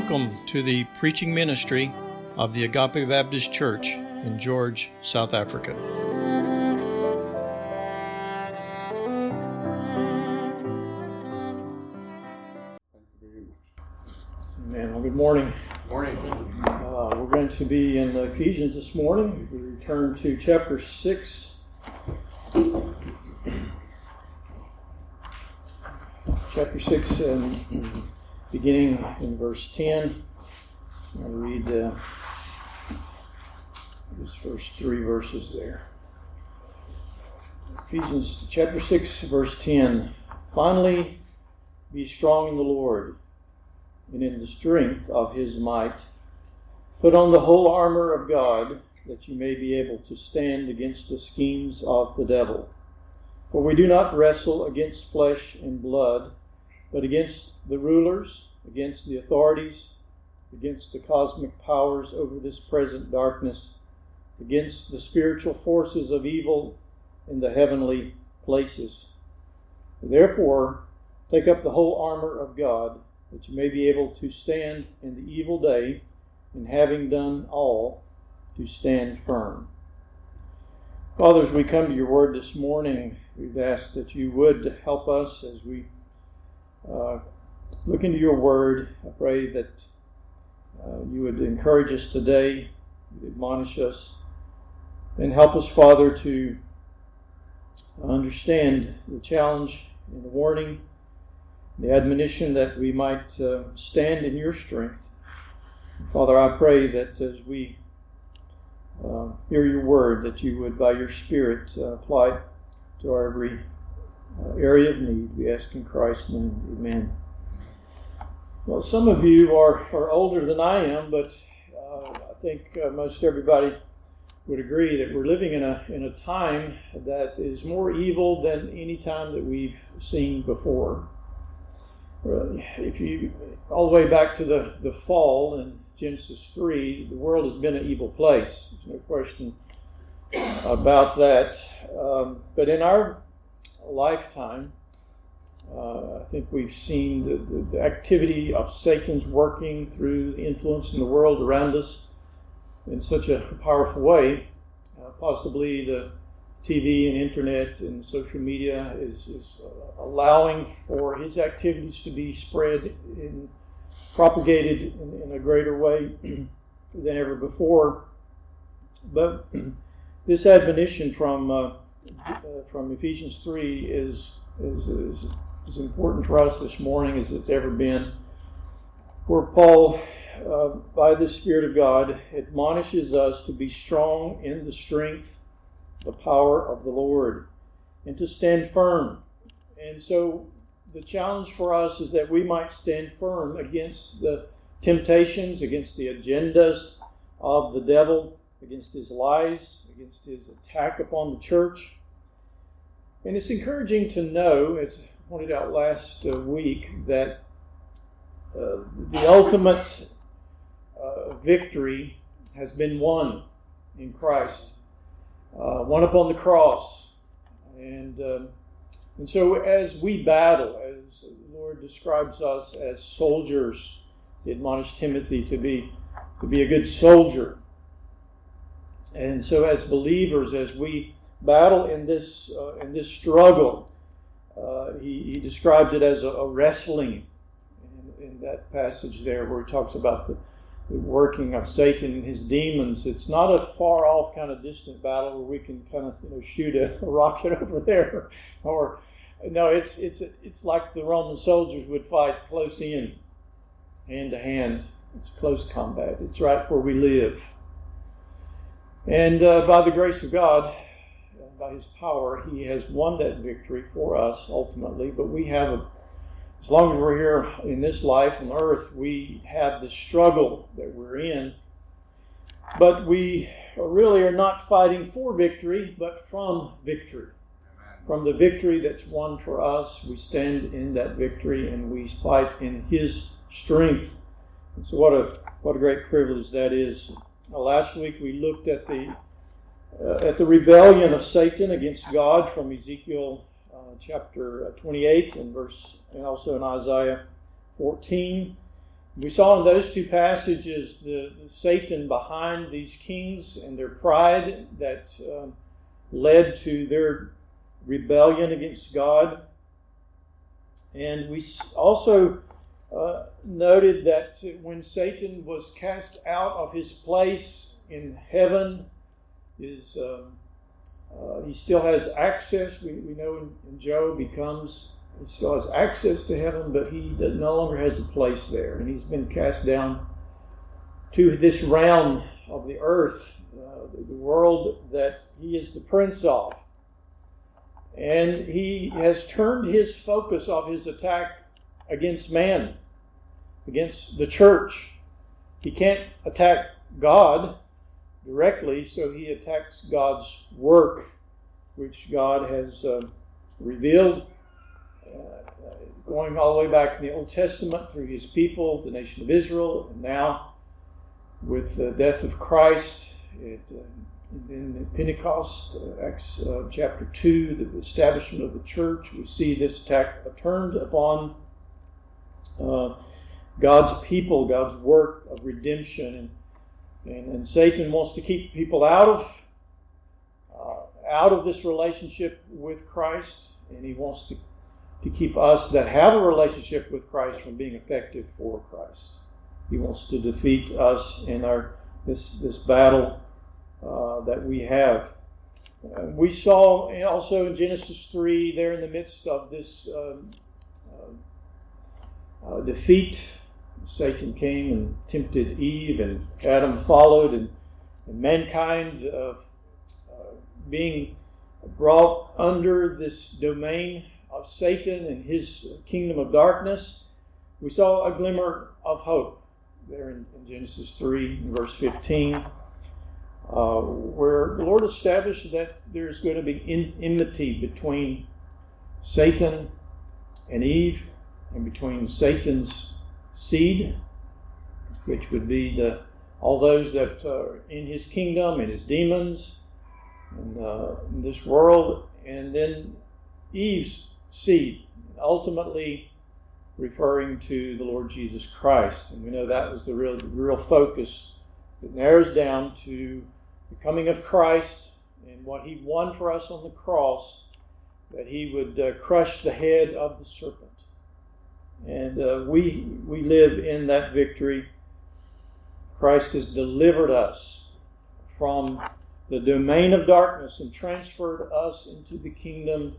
Welcome to the preaching ministry of the Agape Baptist Church in George, South Africa. Amen. Well, good morning. Morning. Uh, we're going to be in Ephesians this morning. We return to chapter 6. Chapter 6, and beginning in verse 10. I'll read uh, this first three verses there. Ephesians chapter 6, verse 10. Finally, be strong in the Lord and in the strength of his might. Put on the whole armor of God, that you may be able to stand against the schemes of the devil. For we do not wrestle against flesh and blood, but against the rulers, against the authorities, against the cosmic powers over this present darkness, against the spiritual forces of evil in the heavenly places. Therefore, take up the whole armor of God that you may be able to stand in the evil day, and having done all, to stand firm. Fathers, we come to your word this morning, we've asked that you would help us as we uh, look into your word. I pray that uh, you would encourage us today, admonish us, and help us, Father, to understand the challenge and the warning the admonition that we might uh, stand in your strength. Father, I pray that as we uh, hear your word, that you would, by your Spirit, uh, apply it to our every uh, area of need. We ask in Christ's name. Amen. Well, some of you are, are older than I am, but uh, I think uh, most everybody would agree that we're living in a, in a time that is more evil than any time that we've seen before if you all the way back to the, the fall in Genesis 3, the world has been an evil place. There's no question about that. Um, but in our lifetime, uh, I think we've seen the, the, the, activity of Satan's working through the influence in the world around us in such a powerful way. Uh, possibly the TV and internet and social media is, is uh, allowing for his activities to be spread and propagated in, in, a greater way than ever before. But this admonition from uh, uh, from Ephesians three is, is is is important for us this morning as it's ever been. Where Paul, uh, by the Spirit of God, admonishes us to be strong in the strength the power of the Lord and to stand firm. And so the challenge for us is that we might stand firm against the temptations, against the agendas of the devil, against his lies, against his attack upon the church. And it's encouraging to know, as pointed out last uh, week, that uh, the ultimate uh, victory has been won in Christ uh, won upon the cross. And, um, and so as we battle, as the Lord describes us as soldiers, he admonished Timothy to be, to be a good soldier. And so as believers, as we battle in this, uh, in this struggle, uh, he, he describes it as a, a wrestling in, in, that passage there where he talks about the, the working of Satan and his demons. It's not a far off kind of distant battle where we can kind of you know shoot a, rocket over there, or no, it's it's it's like the Roman soldiers would fight close in, hand to hand. It's close combat. It's right where we live. And uh, by the grace of God, by His power, He has won that victory for us ultimately. But we have a as long as we're here in this life on earth, we have the struggle that we're in. But we really are not fighting for victory, but from victory. From the victory that's won for us, we stand in that victory and we fight in His strength. And so, what a what a great privilege that is. Uh, last week we looked at the at the rebellion of Satan against God from Ezekiel chapter 28 and verse, and also in Isaiah 14. We saw in those two passages the, the Satan behind these kings and their pride that um, led to their rebellion against God. And we also uh, noted that when Satan was cast out of his place in heaven, is um, uh, he still has access. We, we know in, in Job he comes, he still has access to heaven, but he no longer has a place there, and he's been cast down to this realm of the earth, uh, the world that he is the prince of. And he has turned his focus of his attack against man, against the church. He can't attack God directly, so he attacks God's work, which God has uh, revealed, uh, going all the way back in the Old Testament through his people, the nation of Israel, and now with the death of Christ. It, uh, in Pentecost, uh, Acts uh, chapter 2, the establishment of the church, we see this attack turned upon uh, God's people, God's work of redemption. And, and, and, Satan wants to keep people out of, uh, out of this relationship with Christ, and he wants to, to keep us that have a relationship with Christ from being effective for Christ. He wants to defeat us in our this, this battle uh, that we have. We saw also in Genesis 3, there in the midst of this um, uh, uh, defeat, Satan came and tempted Eve, and Adam followed, and, and mankind uh, being brought under this domain of Satan and his kingdom of darkness, we saw a glimmer of hope there in, in Genesis 3, verse 15 uh, where the Lord established that there's going to be in, enmity between Satan and Eve, and between Satan's seed, which would be the all those that are in his kingdom and his demons and uh, in this world, and then Eve's seed, ultimately referring to the Lord Jesus Christ. And we know that was the real, real focus that narrows down to the coming of Christ and what he won for us on the cross, that he would uh, crush the head of the serpent. And uh, we, we live in that victory. Christ has delivered us from the domain of darkness and transferred us into the kingdom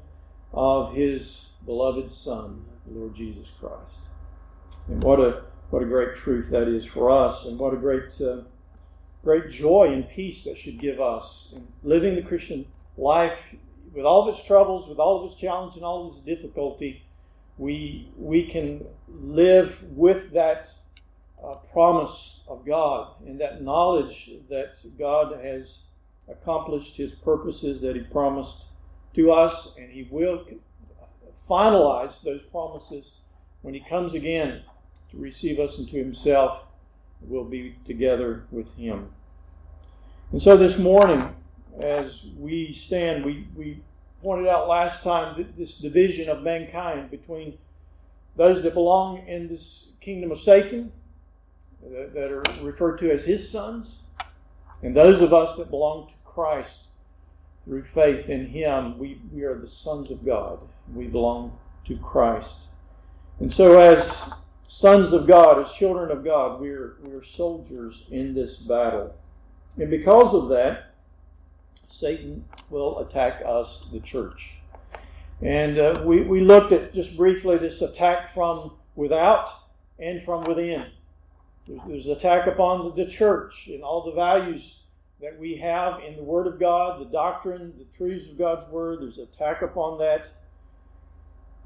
of his beloved Son, the Lord Jesus Christ. And what a, what a great truth that is for us, and what a great. Uh, great joy and peace that should give us in living the Christian life with all of its troubles, with all of its challenge and all of its difficulty. We, we can live with that uh, promise of God and that knowledge that God has accomplished his purposes that he promised to us, and he will finalize those promises when he comes again to receive us into himself we'll be together with Him. And so this morning, as we stand, we, we pointed out last time this division of mankind between those that belong in this kingdom of Satan, that, are referred to as his sons, and those of us that belong to Christ through faith in Him. We, we are the sons of God. We belong to Christ. And so, as sons of God, as children of God, we're, we're soldiers in this battle. And because of that, Satan will attack us, the church. And uh, we, we looked at just briefly this attack from without and from within. There's, there's attack upon the, church and all the values that we have in the Word of God, the doctrine, the truths of God's Word. There's attack upon that.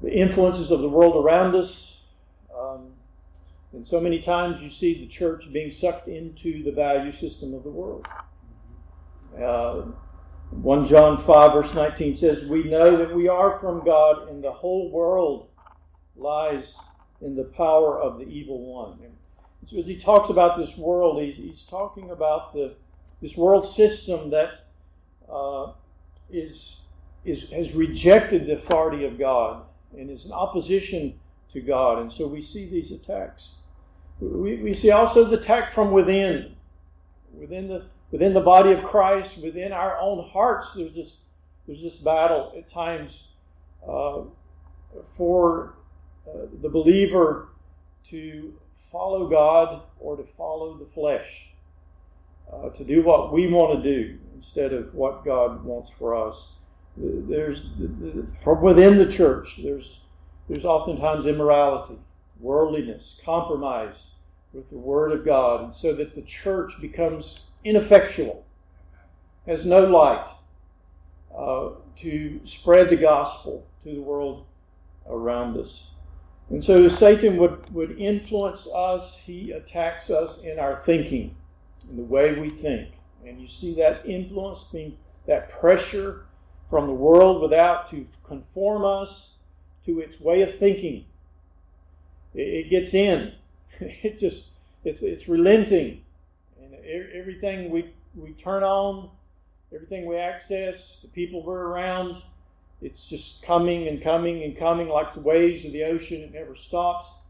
The influences of the world around us, um, and so many times you see the church being sucked into the value system of the world. Uh, 1 John 5, verse 19 says, We know that we are from God, and the whole world lies in the power of the evil one. And so as he talks about this world, he's, he's talking about the, this world system that uh, is is, has rejected the authority of God and is in opposition to God. And so we see these attacks We, we see also the attack from within, within the within the body of Christ, within our own hearts. There's this there's this battle at times uh, for uh, the believer to follow God or to follow the flesh, uh, to do what we want to do instead of what God wants for us. There's from within the church. There's there's oftentimes immorality, worldliness, compromise with the Word of God, and so that the church becomes ineffectual, has no light uh, to spread the gospel to the world around us. And so Satan would, would influence us, he attacks us in our thinking, in the way we think. And you see that influence being that pressure from the world without to conform us to its way of thinking. It, it gets in. It just it's it's relenting. Everything we we turn on, everything we access, the people we're around, it's just coming and coming and coming like the waves of the ocean. It never stops.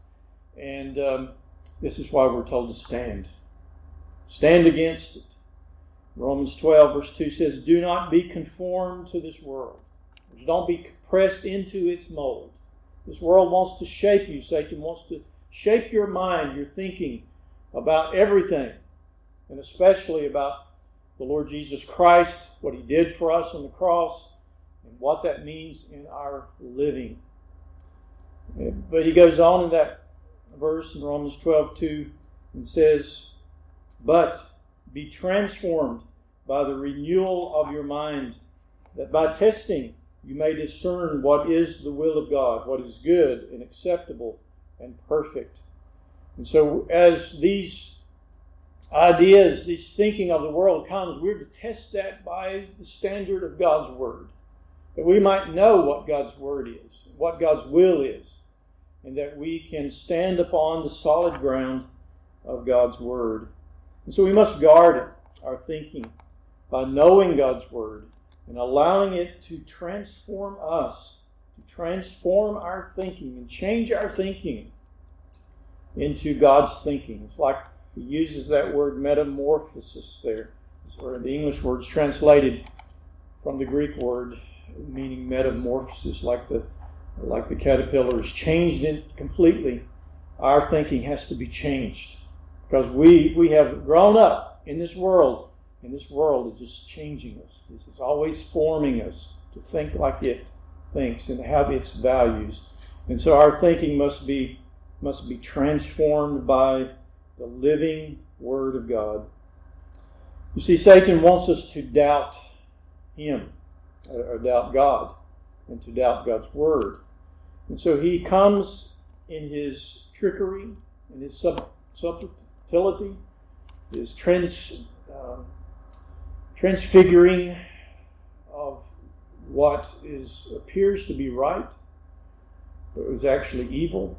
And um, this is why we're told to stand. Stand against it. Romans 12, verse 2 says, Do not be conformed to this world. Don't be pressed into its mold. This world wants to shape you. Satan wants to shape your mind, your thinking about everything, and especially about the Lord Jesus Christ, what he did for us on the cross, and what that means in our living. But he goes on in that verse in Romans 12 2 and says, But be transformed by the renewal of your mind, that by testing you may discern what is the will of God, what is good and acceptable and perfect. And so, as these ideas, this thinking of the world comes, we're to test that by the standard of God's Word that we might know what God's word is, what God's will is, and that we can stand upon the solid ground of God's word. And so we must guard our thinking by knowing God's word and allowing it to transform us, to transform our thinking and change our thinking into God's thinking. It's like he uses that word metamorphosis there, or the English word is translated from the Greek word meaning metamorphosis, like the like the caterpillar is changed it completely. Our thinking has to be changed because we we have grown up in this world, and this world is just changing us. This is always forming us to think like it thinks and have its values. And so our thinking must be must be transformed by the living Word of God. You see, Satan wants us to doubt Him or doubt God and to doubt God's word. And so he comes in his trickery and his sub- subtlety, his trans, uh, transfiguring of what is appears to be right, but is actually evil.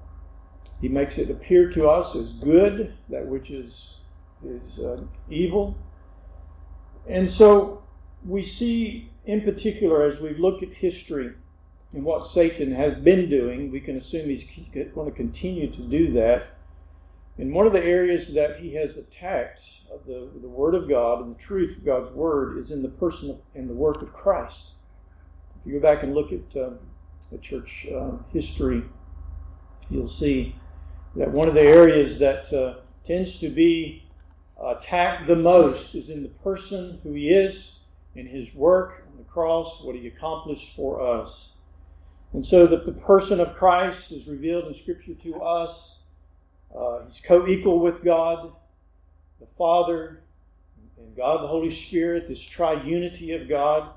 He makes it appear to us as good, that which is is uh, evil. And so we see in particular, as we look at history and what Satan has been doing, we can assume he's going to continue to do that. And one of the areas that he has attacked of the, the Word of God and the truth of God's Word is in the person and the work of Christ. If you go back and look at uh, the church uh, history, you'll see that one of the areas that uh, tends to be attacked the most is in the person who he is, in his work, on the cross, what he accomplished for us. And so that the person of Christ is revealed in Scripture to us. Uh, he's co equal with God, the Father, and God the Holy Spirit, this triunity of God.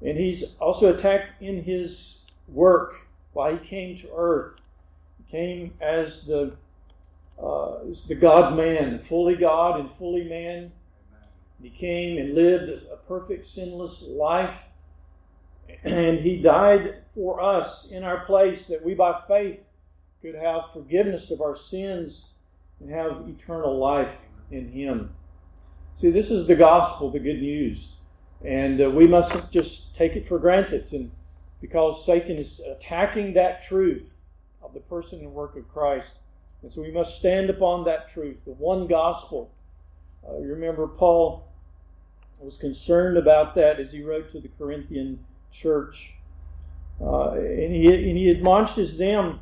And he's also attacked in his work why he came to earth. Came as the, uh, the God man, fully God and fully man he came and lived a perfect, sinless life. And he died for us in our place that we by faith could have forgiveness of our sins and have eternal life in him. See, this is the gospel, the good news. And uh, we mustn't just take it for granted. And because Satan is attacking that truth of the person and work of Christ, And so we must stand upon that truth, the one gospel. Uh, you remember Paul was concerned about that as he wrote to the Corinthian church. Uh, and, he, and he admonishes them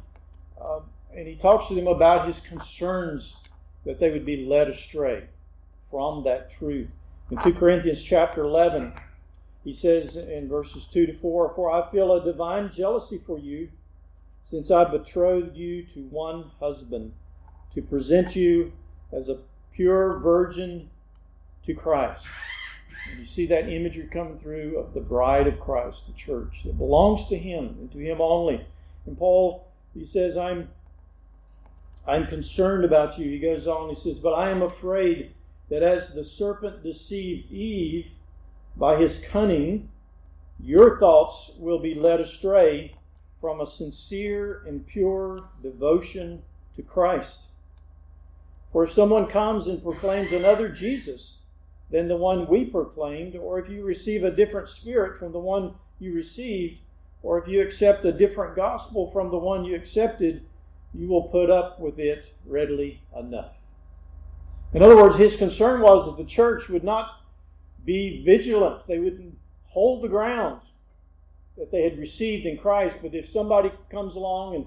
uh, and he talks to them about his concerns that they would be led astray from that truth. In 2 Corinthians chapter 11, he says in verses 2 to 4 For I feel a divine jealousy for you, since I betrothed you to one husband, to present you as a pure virgin to Christ. And you see that imagery coming through of the bride of Christ, the church. It belongs to Him and to Him only. And Paul, he says, I'm I'm concerned about you. He goes on, he says, But I am afraid that as the serpent deceived Eve by his cunning, your thoughts will be led astray from a sincere and pure devotion to Christ. For if someone comes and proclaims another Jesus than the one we proclaimed, or if you receive a different spirit from the one you received, or if you accept a different gospel from the one you accepted, you will put up with it readily enough. In other words, his concern was that the church would not be vigilant, they wouldn't hold the ground that they had received in Christ. But if somebody comes along and,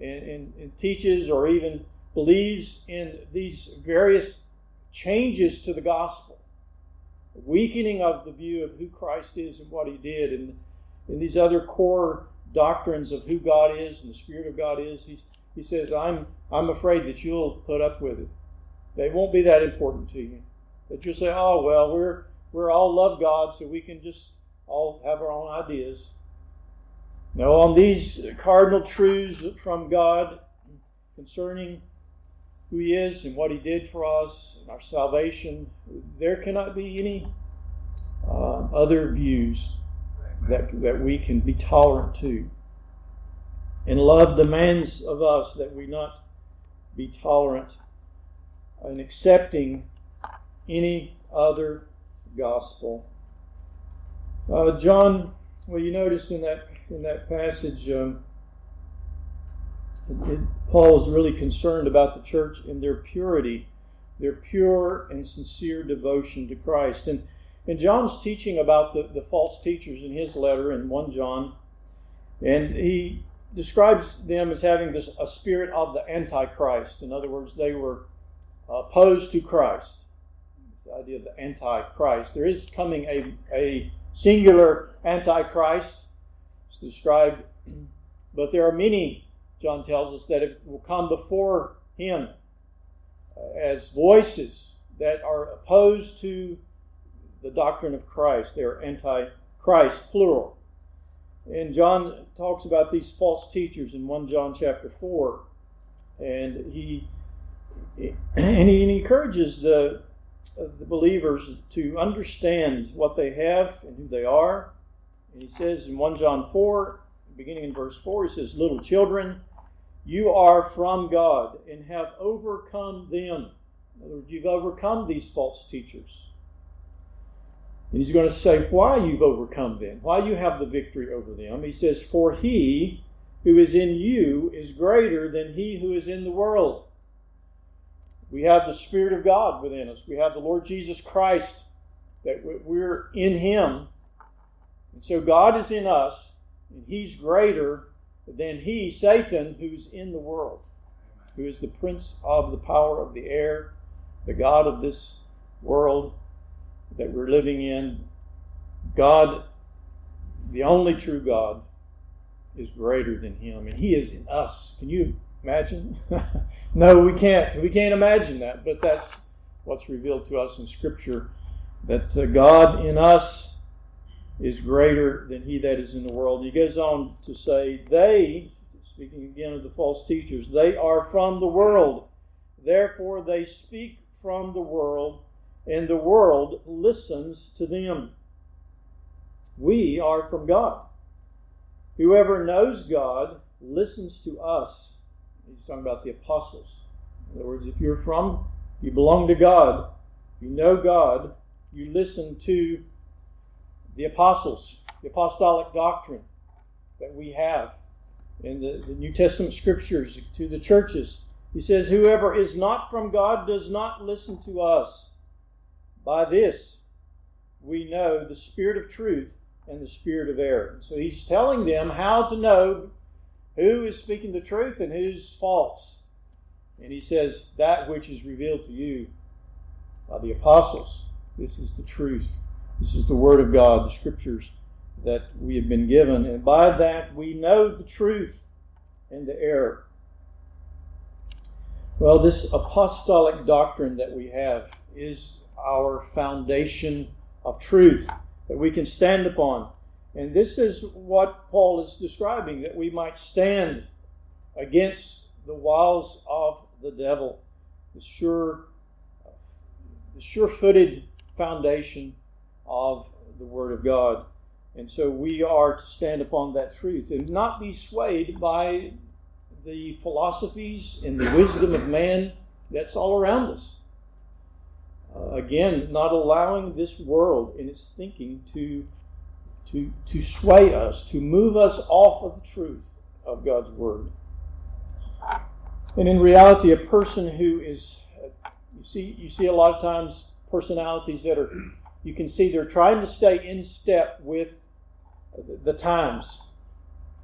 and, and, and teaches or even believes in these various changes to the gospel, weakening of the view of who Christ is and what he did, and, and these other core doctrines of who God is and the Spirit of God is, he's, he says, I'm, I'm afraid that you'll put up with it. They won't be that important to you. That you'll say, oh, well, we're, we're all love God, so we can just all have our own ideas. No, on these cardinal truths from God concerning who He is and what He did for us and our salvation, there cannot be any uh, other views that, that we can be tolerant to. And love demands of us that we not be tolerant in accepting any other gospel. Uh, John, well, you noticed in that in that passage, um, it, it, Paul is really concerned about the church and their purity, their pure and sincere devotion to Christ. And and John's teaching about the, the false teachers in his letter in 1 John, and he describes them as having this a spirit of the Antichrist. In other words, they were opposed to Christ. The idea of the Antichrist. There is coming a, a singular Antichrist. Described, but there are many, John tells us, that it will come before him uh, as voices that are opposed to the doctrine of Christ. They are anti-Christ, plural. And John talks about these false teachers in 1 John chapter 4. And he and he encourages the, the believers to understand what they have and who they are. And he says in 1 John 4, beginning in verse 4, he says, Little children, you are from God and have overcome them. In other words, you've overcome these false teachers. And he's going to say why you've overcome them, why you have the victory over them. He says, For he who is in you is greater than he who is in the world. We have the Spirit of God within us. We have the Lord Jesus Christ, that we're in Him. And so God is in us, and He's greater than He, Satan, who's in the world, who is the prince of the power of the air, the God of this world that we're living in. God, the only true God, is greater than Him, and He is in us. Can you imagine? no, we can't. We can't imagine that, but that's what's revealed to us in Scripture that uh, God in us is greater than he that is in the world. He goes on to say, They, speaking again of the false teachers, they are from the world. Therefore, they speak from the world, and the world listens to them. We are from God. Whoever knows God listens to us He's talking about the apostles. In other words, if you're from, you belong to God, you know God, you listen to the apostles, the apostolic doctrine that we have in the, the New Testament scriptures to the churches. He says, Whoever is not from God does not listen to us. By this we know the spirit of truth and the spirit of error. So he's telling them how to know who is speaking the truth and who's false. And he says, That which is revealed to you by the apostles. This is the truth. This is the Word of God, the Scriptures that we have been given. And by that we know the truth and the error. Well, this apostolic doctrine that we have is our foundation of truth that we can stand upon. And this is what Paul is describing that we might stand against the wiles of the devil, the sure, the sure-footed foundation of the Word of God. And so we are to stand upon that truth and not be swayed by the philosophies and the wisdom of man that's all around us. Uh, again, not allowing this world and its thinking to, to, to sway us, to move us off of the truth of God's Word. And in reality, a person who is, you see, you see a lot of times personalities that are, you can see they're trying to stay in step with the times.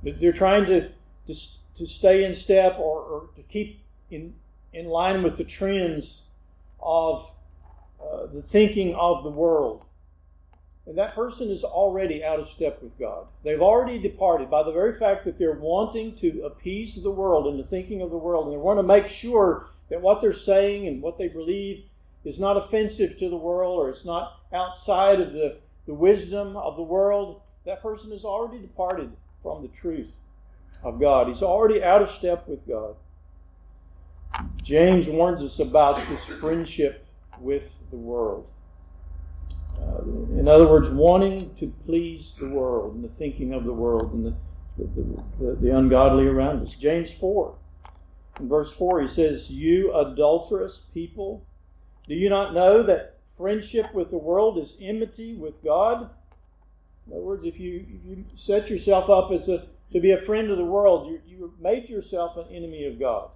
They're trying to, to, to stay in step or, or to keep in, in line with the trends of uh, the thinking of the world. And that person is already out of step with God. They've already departed by the very fact that they're wanting to appease the world and the thinking of the world. And they want to make sure that what they're saying and what they believe is not offensive to the world or it's not outside of the, the wisdom of the world. That person has already departed from the truth of God. He's already out of step with God. James warns us about this friendship with the world. Uh, in other words, wanting to please the world and the thinking of the world and the, the, the, the ungodly around us. James 4, in verse 4, he says, You adulterous people, do you not know that friendship with the world is enmity with God? In other words, if you, if you set yourself up as a, to be a friend of the world, you, you made yourself an enemy of God.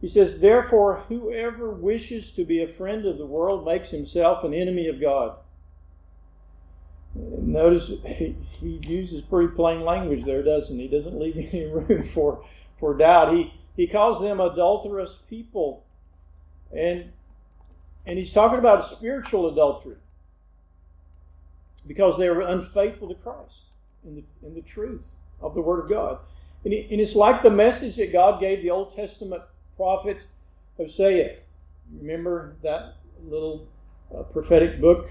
He says, Therefore, whoever wishes to be a friend of the world makes himself an enemy of God. Notice he, he uses pretty plain language there, doesn't he? He doesn't leave any room for, for doubt. He, he calls them adulterous people. And, and he's talking about spiritual adultery because they were unfaithful to Christ in the, in the truth of the Word of God. And, and it's like the message that God gave the Old Testament prophet Hosea. Remember that little uh, prophetic book?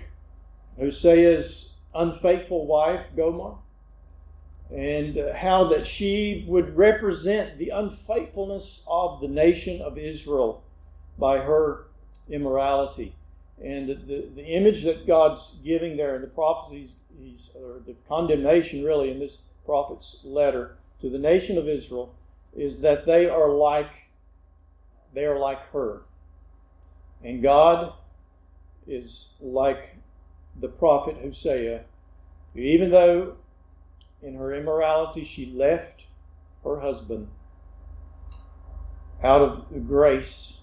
Hosea's unfaithful wife, Gomer, and uh, how that she would represent the unfaithfulness of the nation of Israel by her immorality. And the, the image that God's giving there in the prophecies, or the condemnation really in this prophet's letter to the nation of Israel, is that they are like they are like her. And God is like the prophet Hosea, even though in her immorality she left her husband, out of grace,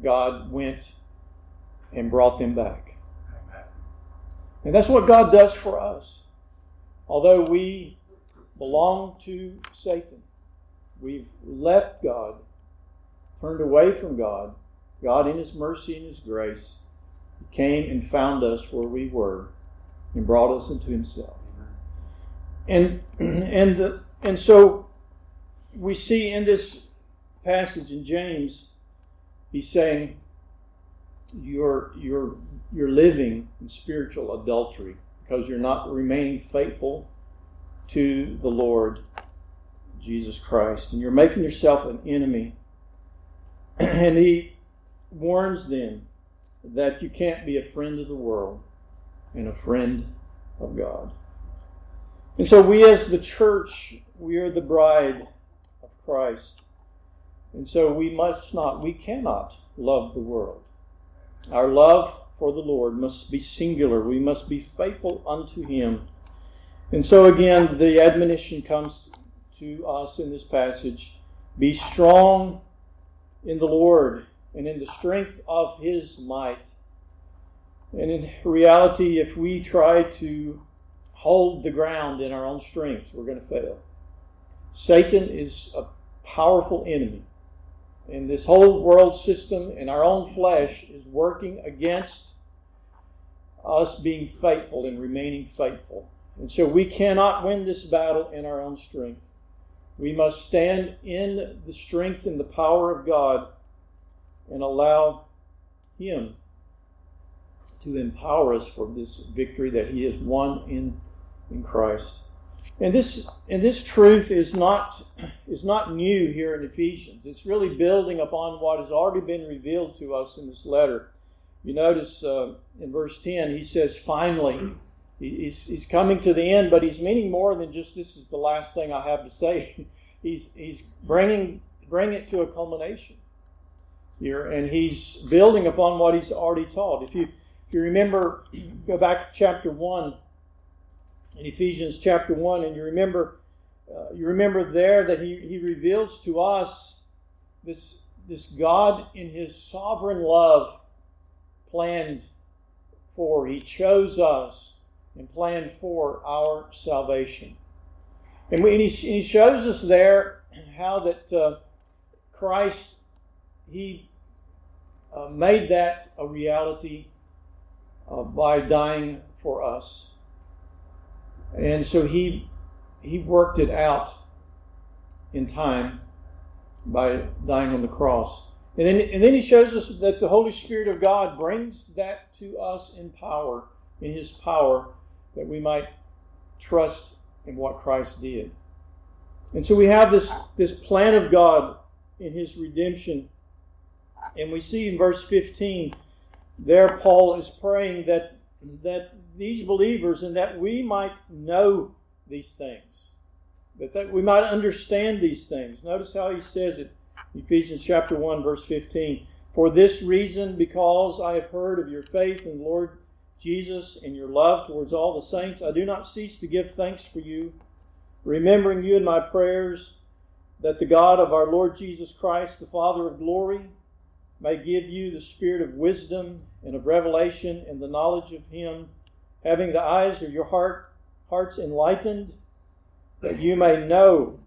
God went and brought them back. Amen. And that's what God does for us. Although we belong to Satan, we've left God turned away from God, God, in His mercy and His grace, came and found us where we were and brought us into Himself. And and and so we see in this passage in James, he's saying, "You're you're you're living in spiritual adultery because you're not remaining faithful to the Lord Jesus Christ, and you're making yourself an enemy and he warns them that you can't be a friend of the world and a friend of God. And so we as the church, we are the bride of Christ. And so we must not, we cannot love the world. Our love for the Lord must be singular. We must be faithful unto Him. And so again, the admonition comes to us in this passage be strong in the Lord and in the strength of his might. And in reality, if we try to hold the ground in our own strength, we're going to fail. Satan is a powerful enemy. And this whole world system and our own flesh is working against us being faithful and remaining faithful. And so we cannot win this battle in our own strength. We must stand in the strength and the power of God and allow Him to empower us for this victory that He has won in, in Christ. And this and this truth is not is not new here in Ephesians. It's really building upon what has already been revealed to us in this letter. You notice uh, in verse ten he says, "Finally." He's, he's coming to the end, but he's meaning more than just this is the last thing I have to say. he's he's bringing bringing it to a culmination here, and he's building upon what he's already taught. If you if you remember, go back to chapter one in Ephesians chapter one, and you remember uh, you remember there that he, he reveals to us this this God in his sovereign love planned for. He chose us and planned for our salvation. And, we, and, he, he, shows us there how that uh, Christ, he uh, made that a reality uh, by dying for us. And so he, he worked it out in time by dying on the cross. And then, and then he shows us that the Holy Spirit of God brings that to us in power, in his power, that we might trust in what Christ did. And so we have this, this plan of God in his redemption. And we see in verse 15, there Paul is praying that, that these believers and that we might know these things, that, that we might understand these things. Notice how he says it, Ephesians chapter 1, verse 15. For this reason, because I have heard of your faith in the Lord Jesus and your love towards all the saints, I do not cease to give thanks for you remembering you in my prayers, that the God of our Lord Jesus Christ, the Father of glory, may give you the spirit of wisdom and of revelation and the knowledge of Him, having the eyes of your heart hearts enlightened, that you may know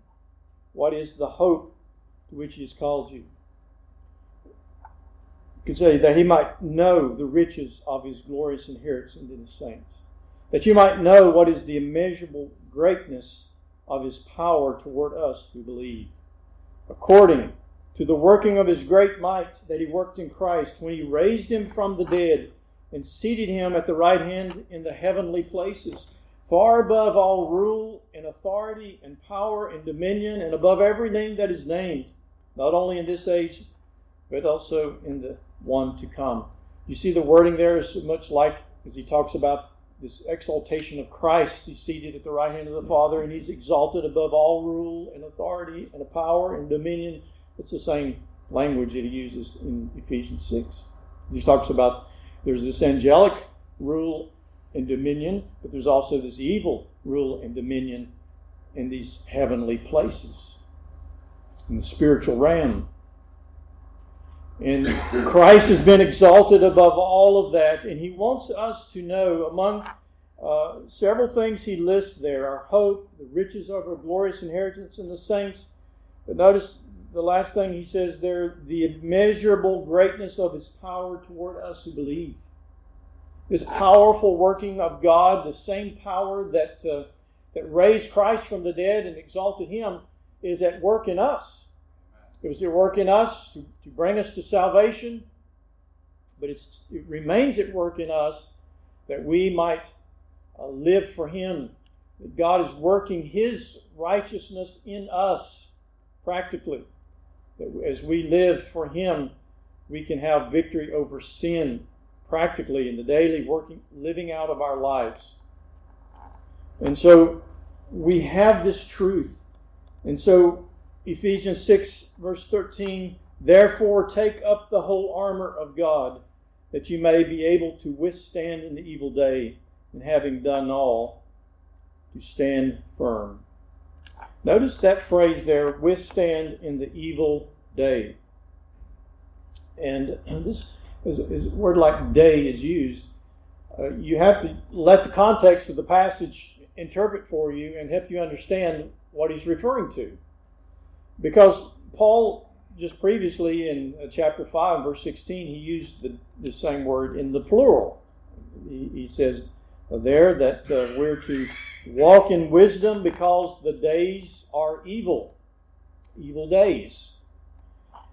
what is the hope to which He has called you. You could say that He might know the riches of His glorious inheritance in the saints, that you might know what is the immeasurable greatness of his power toward us who believe. According to the working of his great might that he worked in Christ when he raised him from the dead and seated him at the right hand in the heavenly places, far above all rule and authority and power and dominion, and above every name that is named, not only in this age, but also in the one to come. You see, the wording there is much like as he talks about this exaltation of Christ. He's seated at the right hand of the Father, and he's exalted above all rule and authority and power and dominion. It's the same language that he uses in Ephesians 6. He talks about there's this angelic rule and dominion, but there's also this evil rule and dominion in these heavenly places, in the spiritual realm. And Christ has been exalted above all of that, and He wants us to know among uh, several things He lists there our hope, the riches of our glorious inheritance in the saints. But notice the last thing He says there the immeasurable greatness of His power toward us who believe. This powerful working of God, the same power that, uh, that raised Christ from the dead and exalted Him, is at work in us. It was at work in us to, to bring us to salvation, but it remains at work in us that we might uh, live for Him. That God is working His righteousness in us practically. As we live for Him, we can have victory over sin practically in the daily working, living out of our lives. And so we have this truth. And so Ephesians 6, verse 13, therefore take up the whole armor of God, that you may be able to withstand in the evil day, and having done all, to stand firm. Notice that phrase there, withstand in the evil day. And this is, is a word like day is used. Uh, you have to let the context of the passage interpret for you and help you understand what he's referring to. Because Paul, just previously in uh, chapter 5, verse 16, he used the, the same word in the plural. He, he says there that uh, we're to walk in wisdom because the days are evil, evil days.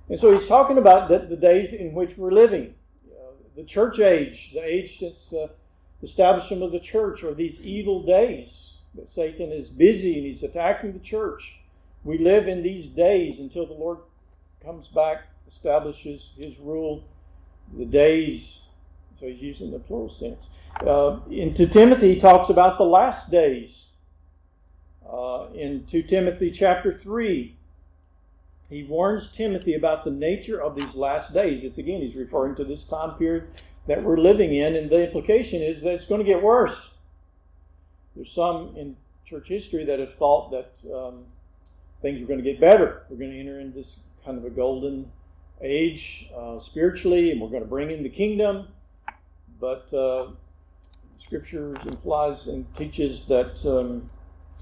And so he's talking about the, the days in which we're living. Uh, the church age, the age since the establishment of the church, are these evil days that Satan is busy and he's attacking the church. We live in these days until the Lord comes back, establishes his rule. The days, so he's using the plural sense. Uh, in 2 Timothy, he talks about the last days. Uh, in 2 Timothy chapter 3, he warns Timothy about the nature of these last days. It's again, he's referring to this time period that we're living in, and the implication is that it's going to get worse. There's some in church history that have thought that um, things are going to get better. We're going to enter into this kind of a golden age uh, spiritually, and we're going to bring in the kingdom. But uh, Scripture implies and teaches that um,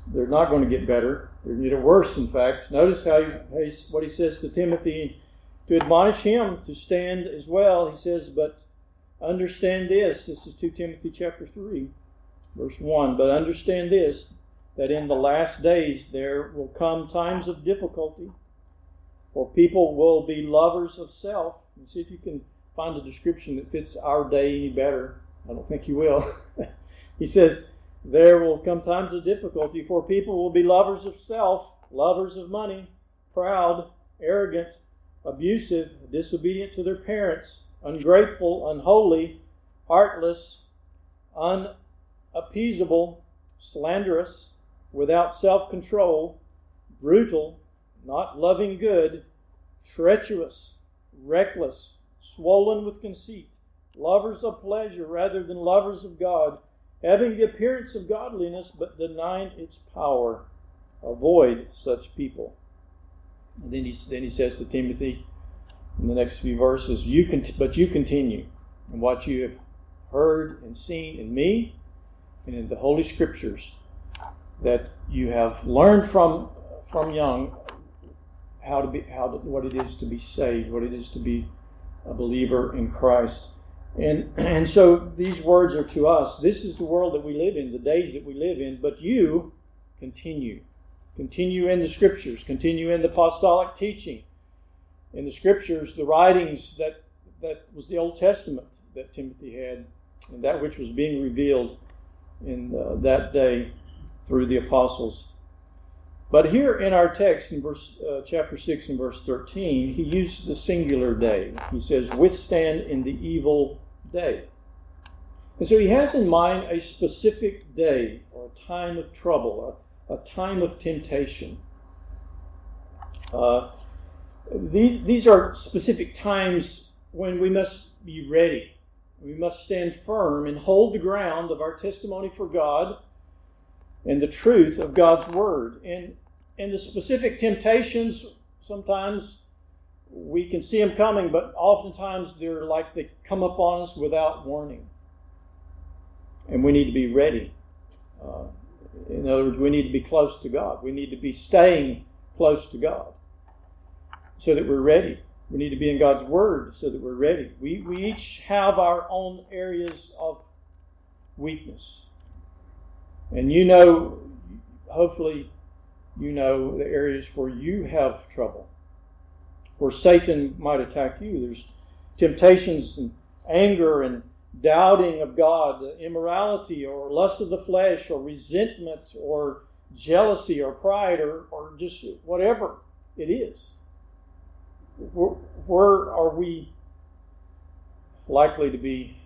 they're not going to get better. They're going to get worse, in fact. Notice how, he, what he says to Timothy to admonish him to stand as well. He says, But understand this. This is 2 Timothy chapter 3, verse 1. But understand this that in the last days there will come times of difficulty, for people will be lovers of self. And see if you can find a description that fits our day any better. I don't think you will. he says, There will come times of difficulty, for people will be lovers of self, lovers of money, proud, arrogant, abusive, disobedient to their parents, ungrateful, unholy, heartless, unappeasable, slanderous without self control, brutal, not loving good, treacherous, reckless, swollen with conceit, lovers of pleasure rather than lovers of God, having the appearance of godliness but denying its power. Avoid such people. And then he, then he says to Timothy in the next few verses, you can, but you continue in what you have heard and seen in me and in the Holy Scriptures that you have learned from from young how to be how to, what it is to be saved, what it is to be a believer in Christ. And and so these words are to us. This is the world that we live in, the days that we live in, but you continue. Continue in the scriptures, continue in the apostolic teaching. In the scriptures, the writings that that was the Old Testament that Timothy had, and that which was being revealed in uh, that day through the apostles. But here in our text, in verse uh, chapter six and verse thirteen, he uses the singular day. He says, "Withstand in the evil day." And so he has in mind a specific day or a time of trouble, a, a time of temptation. Uh, these, these are specific times when we must be ready. We must stand firm and hold the ground of our testimony for God and the truth of God's word. And and the specific temptations, sometimes we can see them coming, but oftentimes they're like they come upon us without warning. And we need to be ready. Uh, in other words, we need to be close to God. We need to be staying close to God so that we're ready. We need to be in God's Word so that we're ready. We, we each have our own areas of weakness. And you know, hopefully, you know the areas where you have trouble, where Satan might attack you. There's temptations and anger and doubting of God, immorality or lust of the flesh or resentment or jealousy or pride or, or just whatever it is. Where, where are we likely to be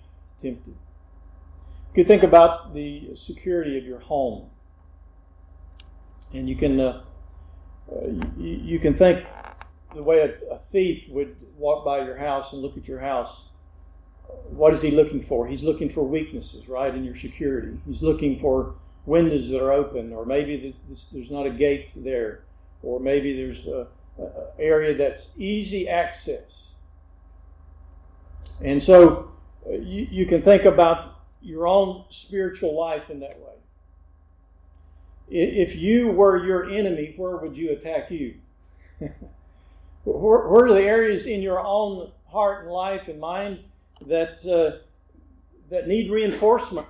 tempted? You could think about the security of your home. And you can, uh, uh, you, you, can think the way a, a, thief would walk by your house and look at your house. What is he looking for? He's looking for weaknesses, right, in your security. He's looking for windows that are open, or maybe there's not a gate there, or maybe there's an area that's easy access. And so uh, you, you can think about your own spiritual life in that way. If you were your enemy, where would you attack you? where, are the areas in your own heart and life and mind that, uh, that need reinforcement?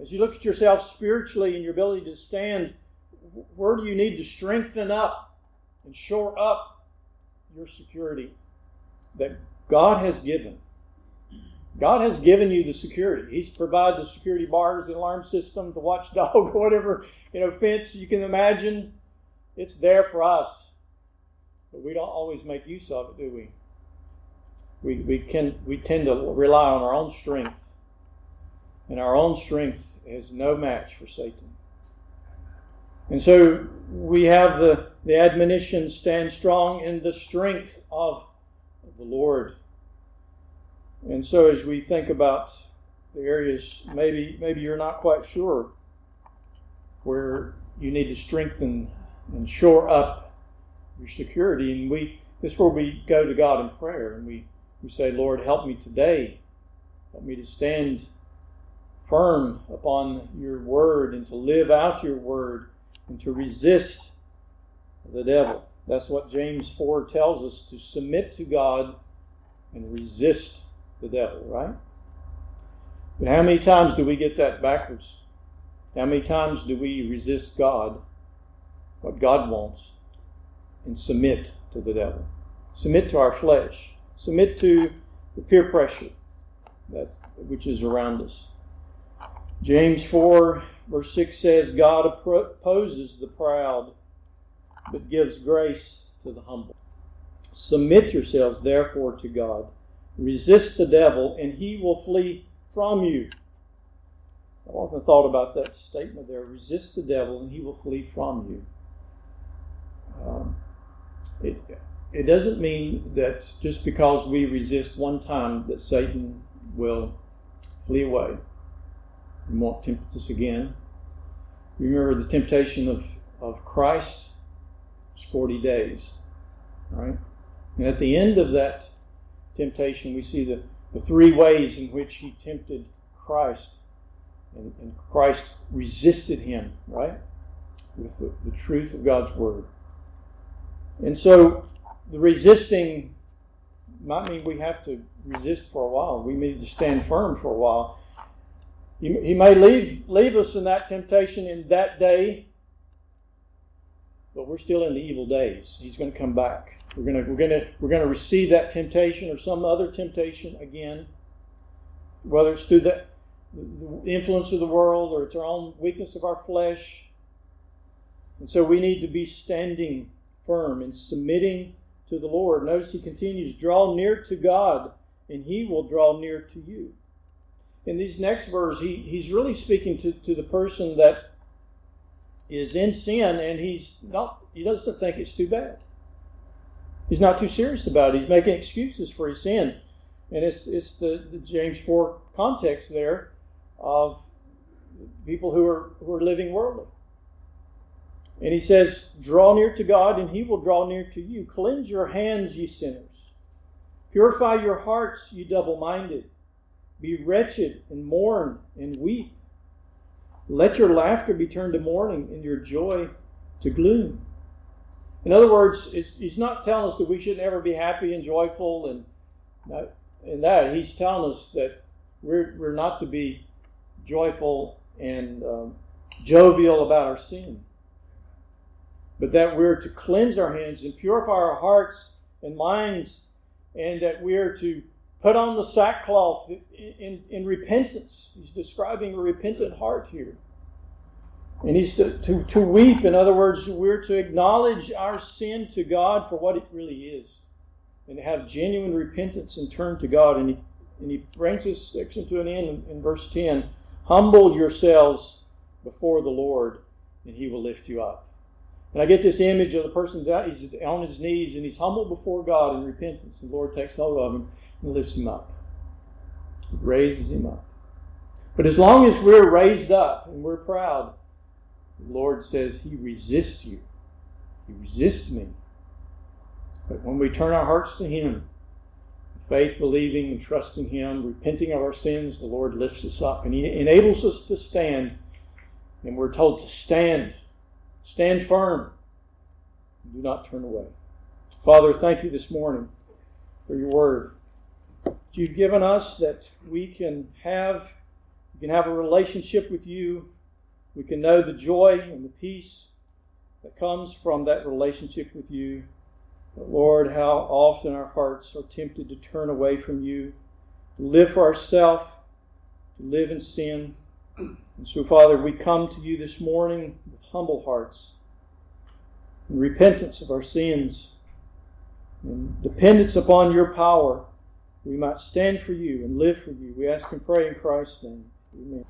As you look at yourself spiritually and your ability to stand, where do you need to strengthen up and shore up your security that God has given? God has given you the security. He's provided the security bars, the alarm system, the watchdog, whatever you know fence you can imagine. It's there for us, but we don't always make use of it, do we? We we can we tend to rely on our own strength, and our own strength is no match for Satan. And so we have the the admonition: stand strong in the strength of the Lord. And so as we think about the areas, maybe maybe you're not quite sure where you need to strengthen and shore up your security. And we this is where we go to God in prayer and we, we say, Lord, help me today. Help me to stand firm upon your word and to live out your word and to resist the devil. That's what James 4 tells us to submit to God and resist the devil, right? But how many times do we get that backwards? How many times do we resist God, what God wants, and submit to the devil? Submit to our flesh. Submit to the peer pressure that's, which is around us. James 4, verse 6 says, God opposes the proud, but gives grace to the humble. Submit yourselves, therefore, to God. Resist the devil, and he will flee from you. I've often thought about that statement there resist the devil, and he will flee from you. Um, it, it doesn't mean that just because we resist one time that Satan will flee away and won't tempt us again. Remember the temptation of, of Christ was 40 days, right? And at the end of that temptation, we see the, the three ways in which he tempted Christ. And, and Christ resisted him, right? With the, the truth of God's word. And so the resisting might mean we have to resist for a while. We need to stand firm for a while. He, he may leave, leave us in that temptation in that day, but we're still in the evil days. He's going to come back. We're going to, we're going to, we're going to receive that temptation or some other temptation again, whether it's through the, the influence of the world or it's our own weakness of our flesh. And so we need to be standing firm and submitting to the Lord. Notice he continues, draw near to God, and he will draw near to you. In these next verse, he, he's really speaking to, to the person that is in sin and he's not he doesn't think it's too bad. He's not too serious about it. He's making excuses for his sin. And it's it's the, the James 4 context there of people who are who are living worldly. And he says, Draw near to God, and he will draw near to you. Cleanse your hands, ye sinners. Purify your hearts, ye double minded. Be wretched and mourn and weep. Let your laughter be turned to mourning and your joy to gloom. In other words, he's not telling us that we should never be happy and joyful and in that. He's telling us that we're, we're not to be joyful and um, jovial about our sin, but that we're to cleanse our hands and purify our hearts and minds, and that we're to put on the sackcloth in, in, in repentance. He's describing a repentant heart here. And he's to, to, to weep. In other words, we're to acknowledge our sin to God for what it really is. And have genuine repentance and turn to God. And he, and he brings this section to an end in, in verse 10. Humble yourselves before the Lord, and he will lift you up. And I get this image of the person that he's on his knees and he's humble before God in repentance. The Lord takes hold of him and lifts him up, raises him up. But as long as we're raised up and we're proud, the Lord says He resists you. He resists me. But when we turn our hearts to Him, faith, believing and trusting Him, repenting of our sins, the Lord lifts us up and He enables us to stand. And we're told to stand, stand firm, do not turn away. Father, thank you this morning for your word. You've given us that we can have, we can have a relationship with you. We can know the joy and the peace that comes from that relationship with you. But Lord, how often our hearts are tempted to turn away from you, to live for ourselves, to live in sin. And so, Father, we come to you this morning with humble hearts, in repentance of our sins, and dependence upon your power. We might stand for you and live for you. We ask and pray in Christ's name. Amen.